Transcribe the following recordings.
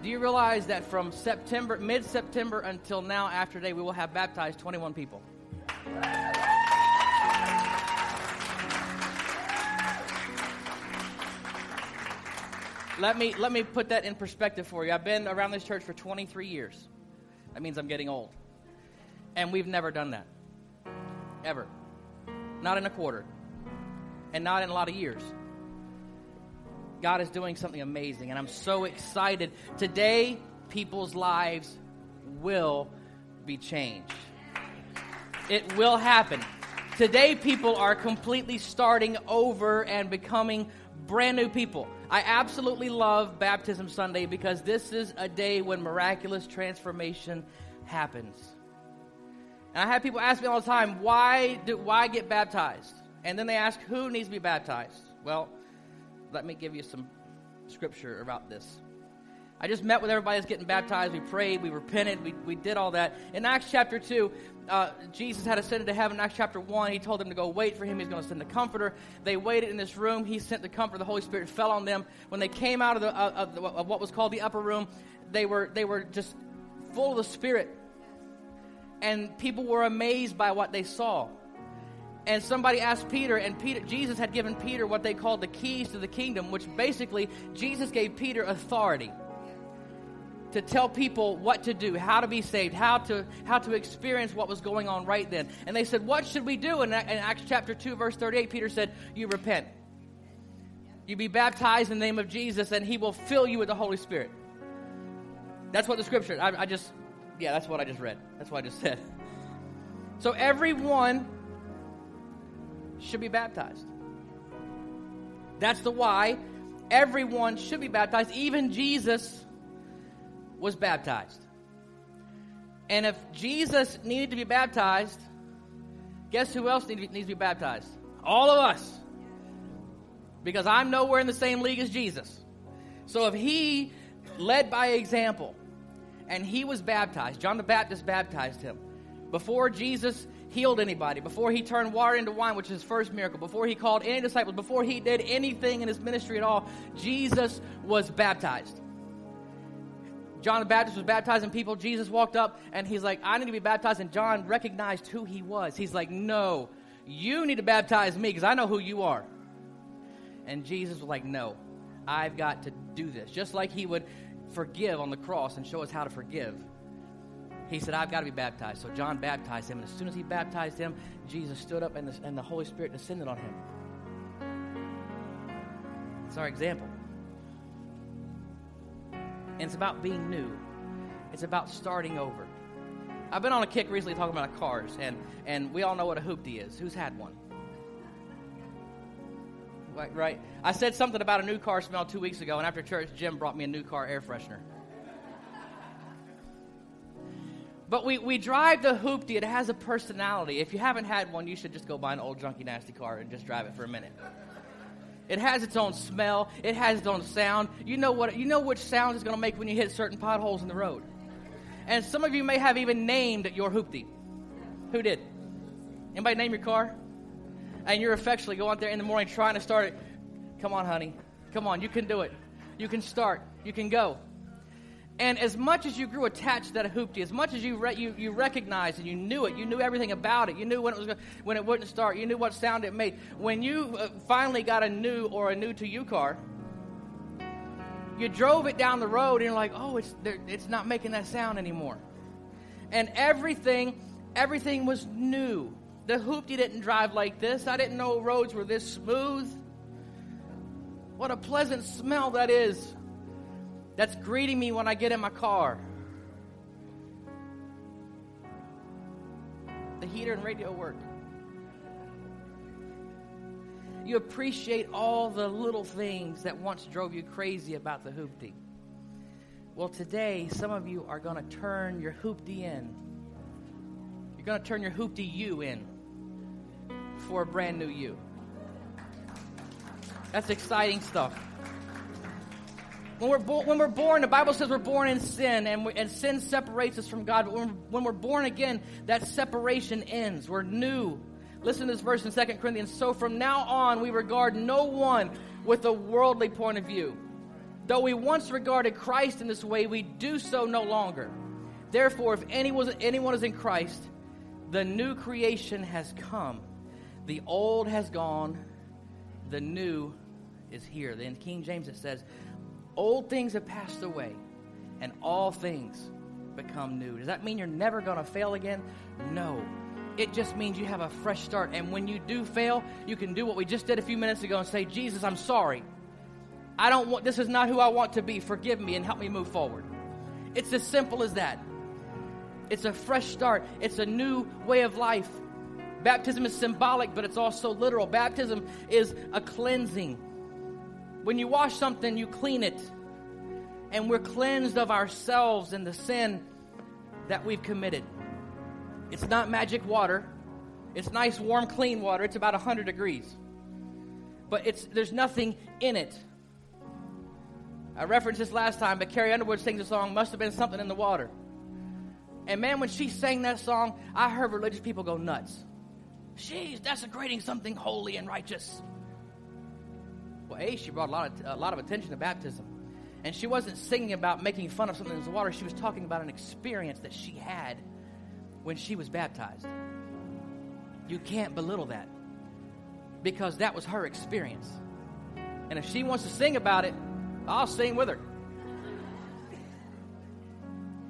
Do you realize that from September, mid September until now, after today, we will have baptized 21 people? Let me, let me put that in perspective for you. I've been around this church for 23 years. That means I'm getting old. And we've never done that. Ever. Not in a quarter. And not in a lot of years. God is doing something amazing, and I'm so excited. Today, people's lives will be changed. It will happen. Today, people are completely starting over and becoming brand new people. I absolutely love Baptism Sunday because this is a day when miraculous transformation happens. And I have people ask me all the time, why do why get baptized? And then they ask who needs to be baptized. Well, let me give you some scripture about this. I just met with everybody that's getting baptized. We prayed, we repented, we, we did all that. In Acts chapter 2, uh, Jesus had ascended to heaven. In Acts chapter 1, he told them to go wait for him. He's going to send the Comforter. They waited in this room. He sent the Comforter. The Holy Spirit fell on them. When they came out of, the, uh, of, the, of what was called the upper room, they were, they were just full of the Spirit. And people were amazed by what they saw and somebody asked Peter, and Peter, Jesus had given Peter what they called the keys to the kingdom, which basically Jesus gave Peter authority to tell people what to do, how to be saved, how to how to experience what was going on right then. And they said, "What should we do?" And in Acts chapter two, verse thirty-eight, Peter said, "You repent. You be baptized in the name of Jesus, and He will fill you with the Holy Spirit." That's what the scripture. I, I just, yeah, that's what I just read. That's what I just said. So everyone should be baptized. That's the why everyone should be baptized. Even Jesus was baptized. And if Jesus needed to be baptized, guess who else needs to be baptized? All of us. Because I'm nowhere in the same league as Jesus. So if he led by example and he was baptized, John the Baptist baptized him. Before Jesus healed anybody, before he turned water into wine, which is his first miracle, before he called any disciples, before he did anything in his ministry at all, Jesus was baptized. John the Baptist was baptizing people. Jesus walked up and he's like, I need to be baptized. And John recognized who he was. He's like, No, you need to baptize me because I know who you are. And Jesus was like, No, I've got to do this. Just like he would forgive on the cross and show us how to forgive. He said, I've got to be baptized. So John baptized him. And as soon as he baptized him, Jesus stood up and the, and the Holy Spirit descended on him. It's our example. And it's about being new. It's about starting over. I've been on a kick recently talking about cars, and, and we all know what a hoopty is. Who's had one? Right, right. I said something about a new car smell two weeks ago, and after church, Jim brought me a new car air freshener. But we, we drive the hoopty. It has a personality. If you haven't had one, you should just go buy an old junky nasty car and just drive it for a minute. It has its own smell. It has its own sound. You know what? You know which sound it's going to make when you hit certain potholes in the road. And some of you may have even named your hoopty. Who did? Anybody name your car? And you're affectionately go out there in the morning trying to start it. Come on, honey. Come on. You can do it. You can start. You can go. And as much as you grew attached to that hoopty, as much as you, re- you, you recognized and you knew it, you knew everything about it, you knew when it was when it wouldn't start, you knew what sound it made. When you uh, finally got a new or a new to you car, you drove it down the road and you're like, oh, it's it's not making that sound anymore. And everything, everything was new. The hoopty didn't drive like this. I didn't know roads were this smooth. What a pleasant smell that is that's greeting me when I get in my car. The heater and radio work. You appreciate all the little things that once drove you crazy about the hoopty. Well, today, some of you are going to turn your hoopty in. You're going to turn your hoopty you in for a brand new you. That's exciting stuff. When we're, bo- when we're born, the Bible says we're born in sin, and, we, and sin separates us from God. But when, when we're born again, that separation ends. We're new. Listen to this verse in 2 Corinthians. So from now on, we regard no one with a worldly point of view. Though we once regarded Christ in this way, we do so no longer. Therefore, if anyone, anyone is in Christ, the new creation has come. The old has gone, the new is here. In King James it says, Old things have passed away, and all things become new. Does that mean you're never going to fail again? No. It just means you have a fresh start. And when you do fail, you can do what we just did a few minutes ago and say, Jesus, I'm sorry. I don't want, this is not who I want to be. Forgive me and help me move forward. It's as simple as that. It's a fresh start, it's a new way of life. Baptism is symbolic, but it's also literal. Baptism is a cleansing. When you wash something, you clean it. And we're cleansed of ourselves and the sin that we've committed. It's not magic water. It's nice, warm, clean water. It's about 100 degrees. But it's, there's nothing in it. I referenced this last time, but Carrie Underwood sings a song, Must Have Been Something in the Water. And man, when she sang that song, I heard religious people go nuts. She's desecrating something holy and righteous. Well, A, she brought a lot of, a lot of attention to baptism. And she wasn't singing about making fun of something in the water. She was talking about an experience that she had when she was baptized. You can't belittle that because that was her experience. And if she wants to sing about it, I'll sing with her.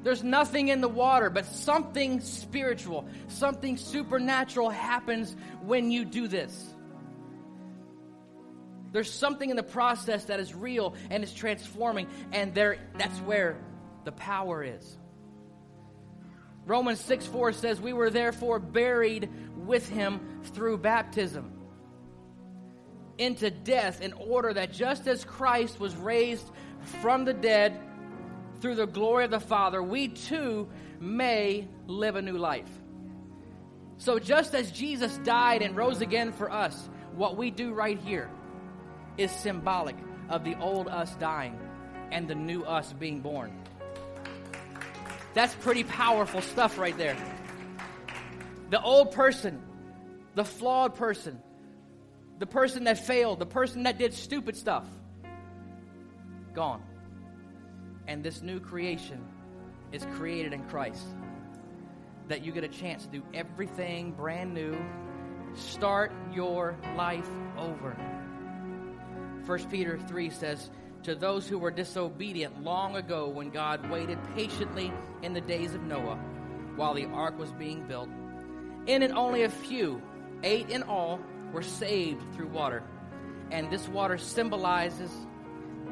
There's nothing in the water, but something spiritual, something supernatural happens when you do this. There's something in the process that is real and is transforming, and there that's where the power is. Romans 6 4 says, We were therefore buried with him through baptism into death, in order that just as Christ was raised from the dead through the glory of the Father, we too may live a new life. So, just as Jesus died and rose again for us, what we do right here is symbolic of the old us dying and the new us being born. That's pretty powerful stuff right there. The old person, the flawed person, the person that failed, the person that did stupid stuff, gone and this new creation is created in Christ. That you get a chance to do everything brand new, start your life over. 1 Peter 3 says, To those who were disobedient long ago when God waited patiently in the days of Noah while the ark was being built, in it only a few, eight in all, were saved through water. And this water symbolizes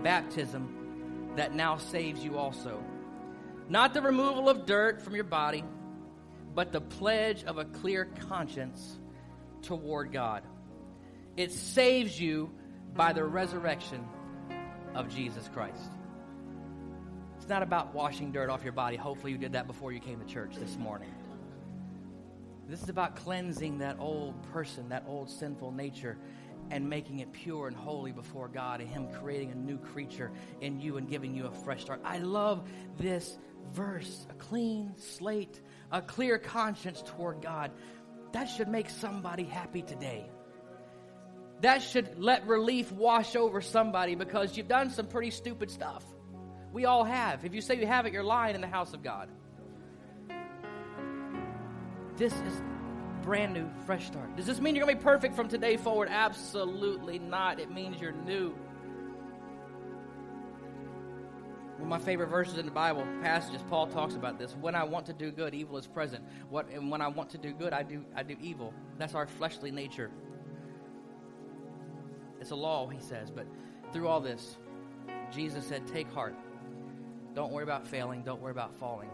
baptism that now saves you also. Not the removal of dirt from your body, but the pledge of a clear conscience toward God. It saves you by the resurrection of Jesus Christ. It's not about washing dirt off your body. Hopefully, you did that before you came to church this morning. This is about cleansing that old person, that old sinful nature, and making it pure and holy before God and Him creating a new creature in you and giving you a fresh start. I love this verse. A clean slate, a clear conscience toward God. That should make somebody happy today. That should let relief wash over somebody because you've done some pretty stupid stuff. We all have. If you say you haven't, you're lying in the house of God. This is brand new, fresh start. Does this mean you're going to be perfect from today forward? Absolutely not. It means you're new. One of my favorite verses in the Bible passages, Paul talks about this. When I want to do good, evil is present. What and when I want to do good, I do I do evil. That's our fleshly nature. It's a law, he says, but through all this, Jesus said, Take heart. Don't worry about failing, don't worry about falling.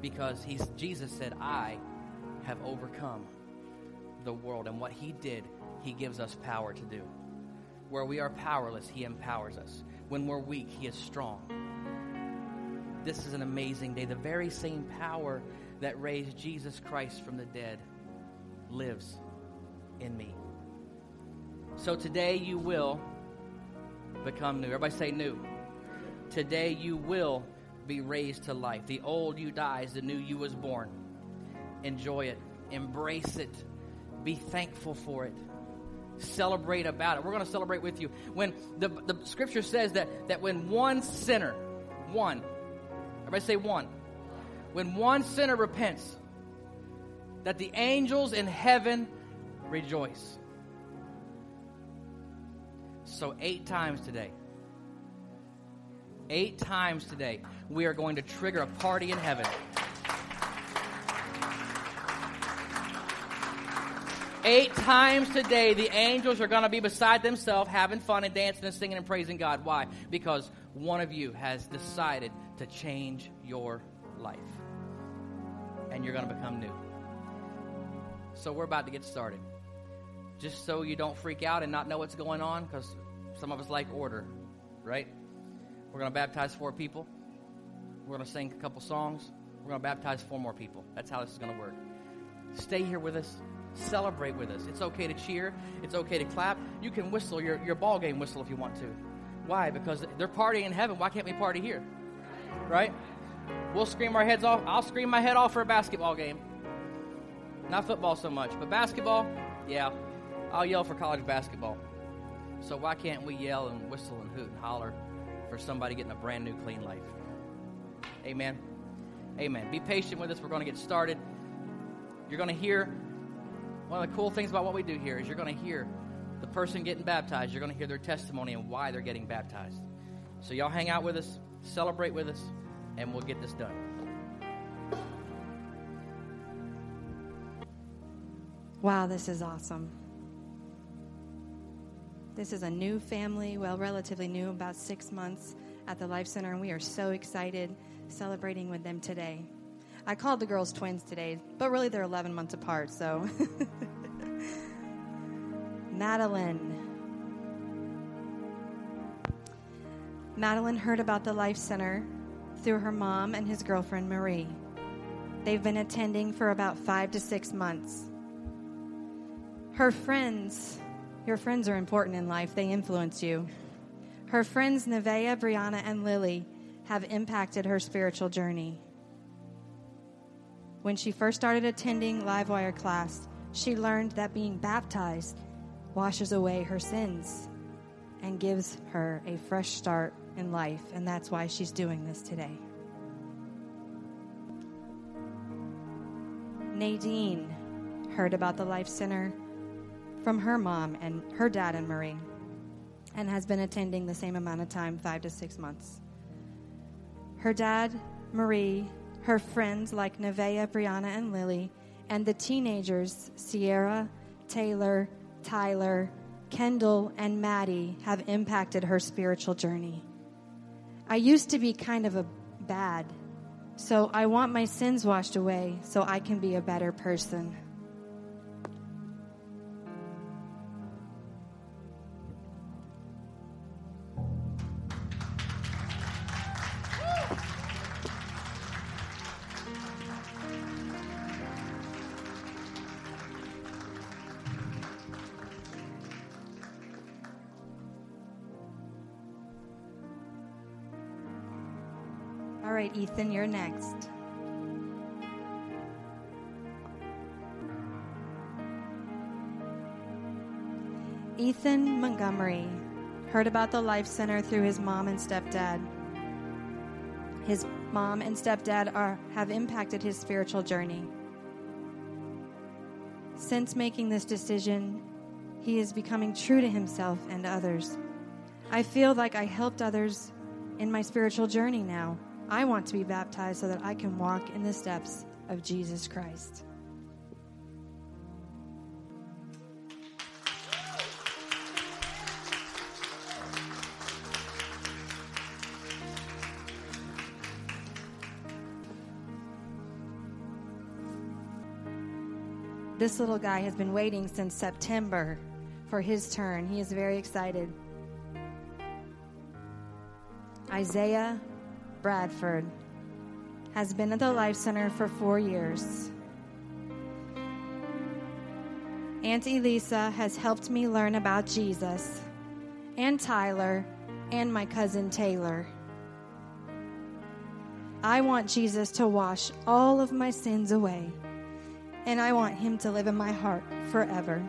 Because he's Jesus said, I have overcome the world. And what He did, He gives us power to do. Where we are powerless, He empowers us. When we're weak, He is strong. This is an amazing day. The very same power that raised Jesus Christ from the dead lives in me. So today you will become new. Everybody say new. Today you will be raised to life. The old you dies, the new you was born enjoy it, embrace it, be thankful for it, celebrate about it. We're going to celebrate with you. When the, the scripture says that, that when one sinner, one, everybody say one, when one sinner repents, that the angels in heaven rejoice. So, eight times today, eight times today, we are going to trigger a party in heaven. Eight times today, the angels are going to be beside themselves, having fun and dancing and singing and praising God. Why? Because one of you has decided to change your life. And you're going to become new. So we're about to get started. Just so you don't freak out and not know what's going on, because some of us like order, right? We're going to baptize four people. We're going to sing a couple songs. We're going to baptize four more people. That's how this is going to work. Stay here with us. Celebrate with us. It's okay to cheer. It's okay to clap. You can whistle your, your ball game whistle if you want to. Why? Because they're partying in heaven. Why can't we party here? Right? We'll scream our heads off. I'll scream my head off for a basketball game. Not football so much, but basketball, yeah. I'll yell for college basketball. So why can't we yell and whistle and hoot and holler for somebody getting a brand new clean life? Amen. Amen. Be patient with us. We're going to get started. You're going to hear one of the cool things about what we do here is you're going to hear the person getting baptized. You're going to hear their testimony and why they're getting baptized. So, y'all hang out with us, celebrate with us, and we'll get this done. Wow, this is awesome. This is a new family, well, relatively new, about six months at the Life Center, and we are so excited celebrating with them today. I called the girls twins today, but really they're 11 months apart, so. Madeline. Madeline heard about the Life Center through her mom and his girlfriend Marie. They've been attending for about five to six months. Her friends, your friends are important in life, they influence you. Her friends, Nevaeh, Brianna, and Lily, have impacted her spiritual journey. When she first started attending Livewire class, she learned that being baptized washes away her sins and gives her a fresh start in life, and that's why she's doing this today. Nadine heard about the Life Center from her mom and her dad and Marie, and has been attending the same amount of time, five to six months. Her dad, Marie, her friends like Nevaeh, Brianna, and Lily, and the teenagers, Sierra, Taylor, Tyler, Kendall, and Maddie, have impacted her spiritual journey. I used to be kind of a bad, so I want my sins washed away so I can be a better person. Right, Ethan, you're next. Ethan Montgomery heard about the Life Center through his mom and stepdad. His mom and stepdad are, have impacted his spiritual journey. Since making this decision, he is becoming true to himself and others. I feel like I helped others in my spiritual journey now. I want to be baptized so that I can walk in the steps of Jesus Christ. This little guy has been waiting since September for his turn. He is very excited. Isaiah Bradford has been at the Life Center for four years. Aunt Elisa has helped me learn about Jesus, and Tyler, and my cousin Taylor. I want Jesus to wash all of my sins away, and I want him to live in my heart forever.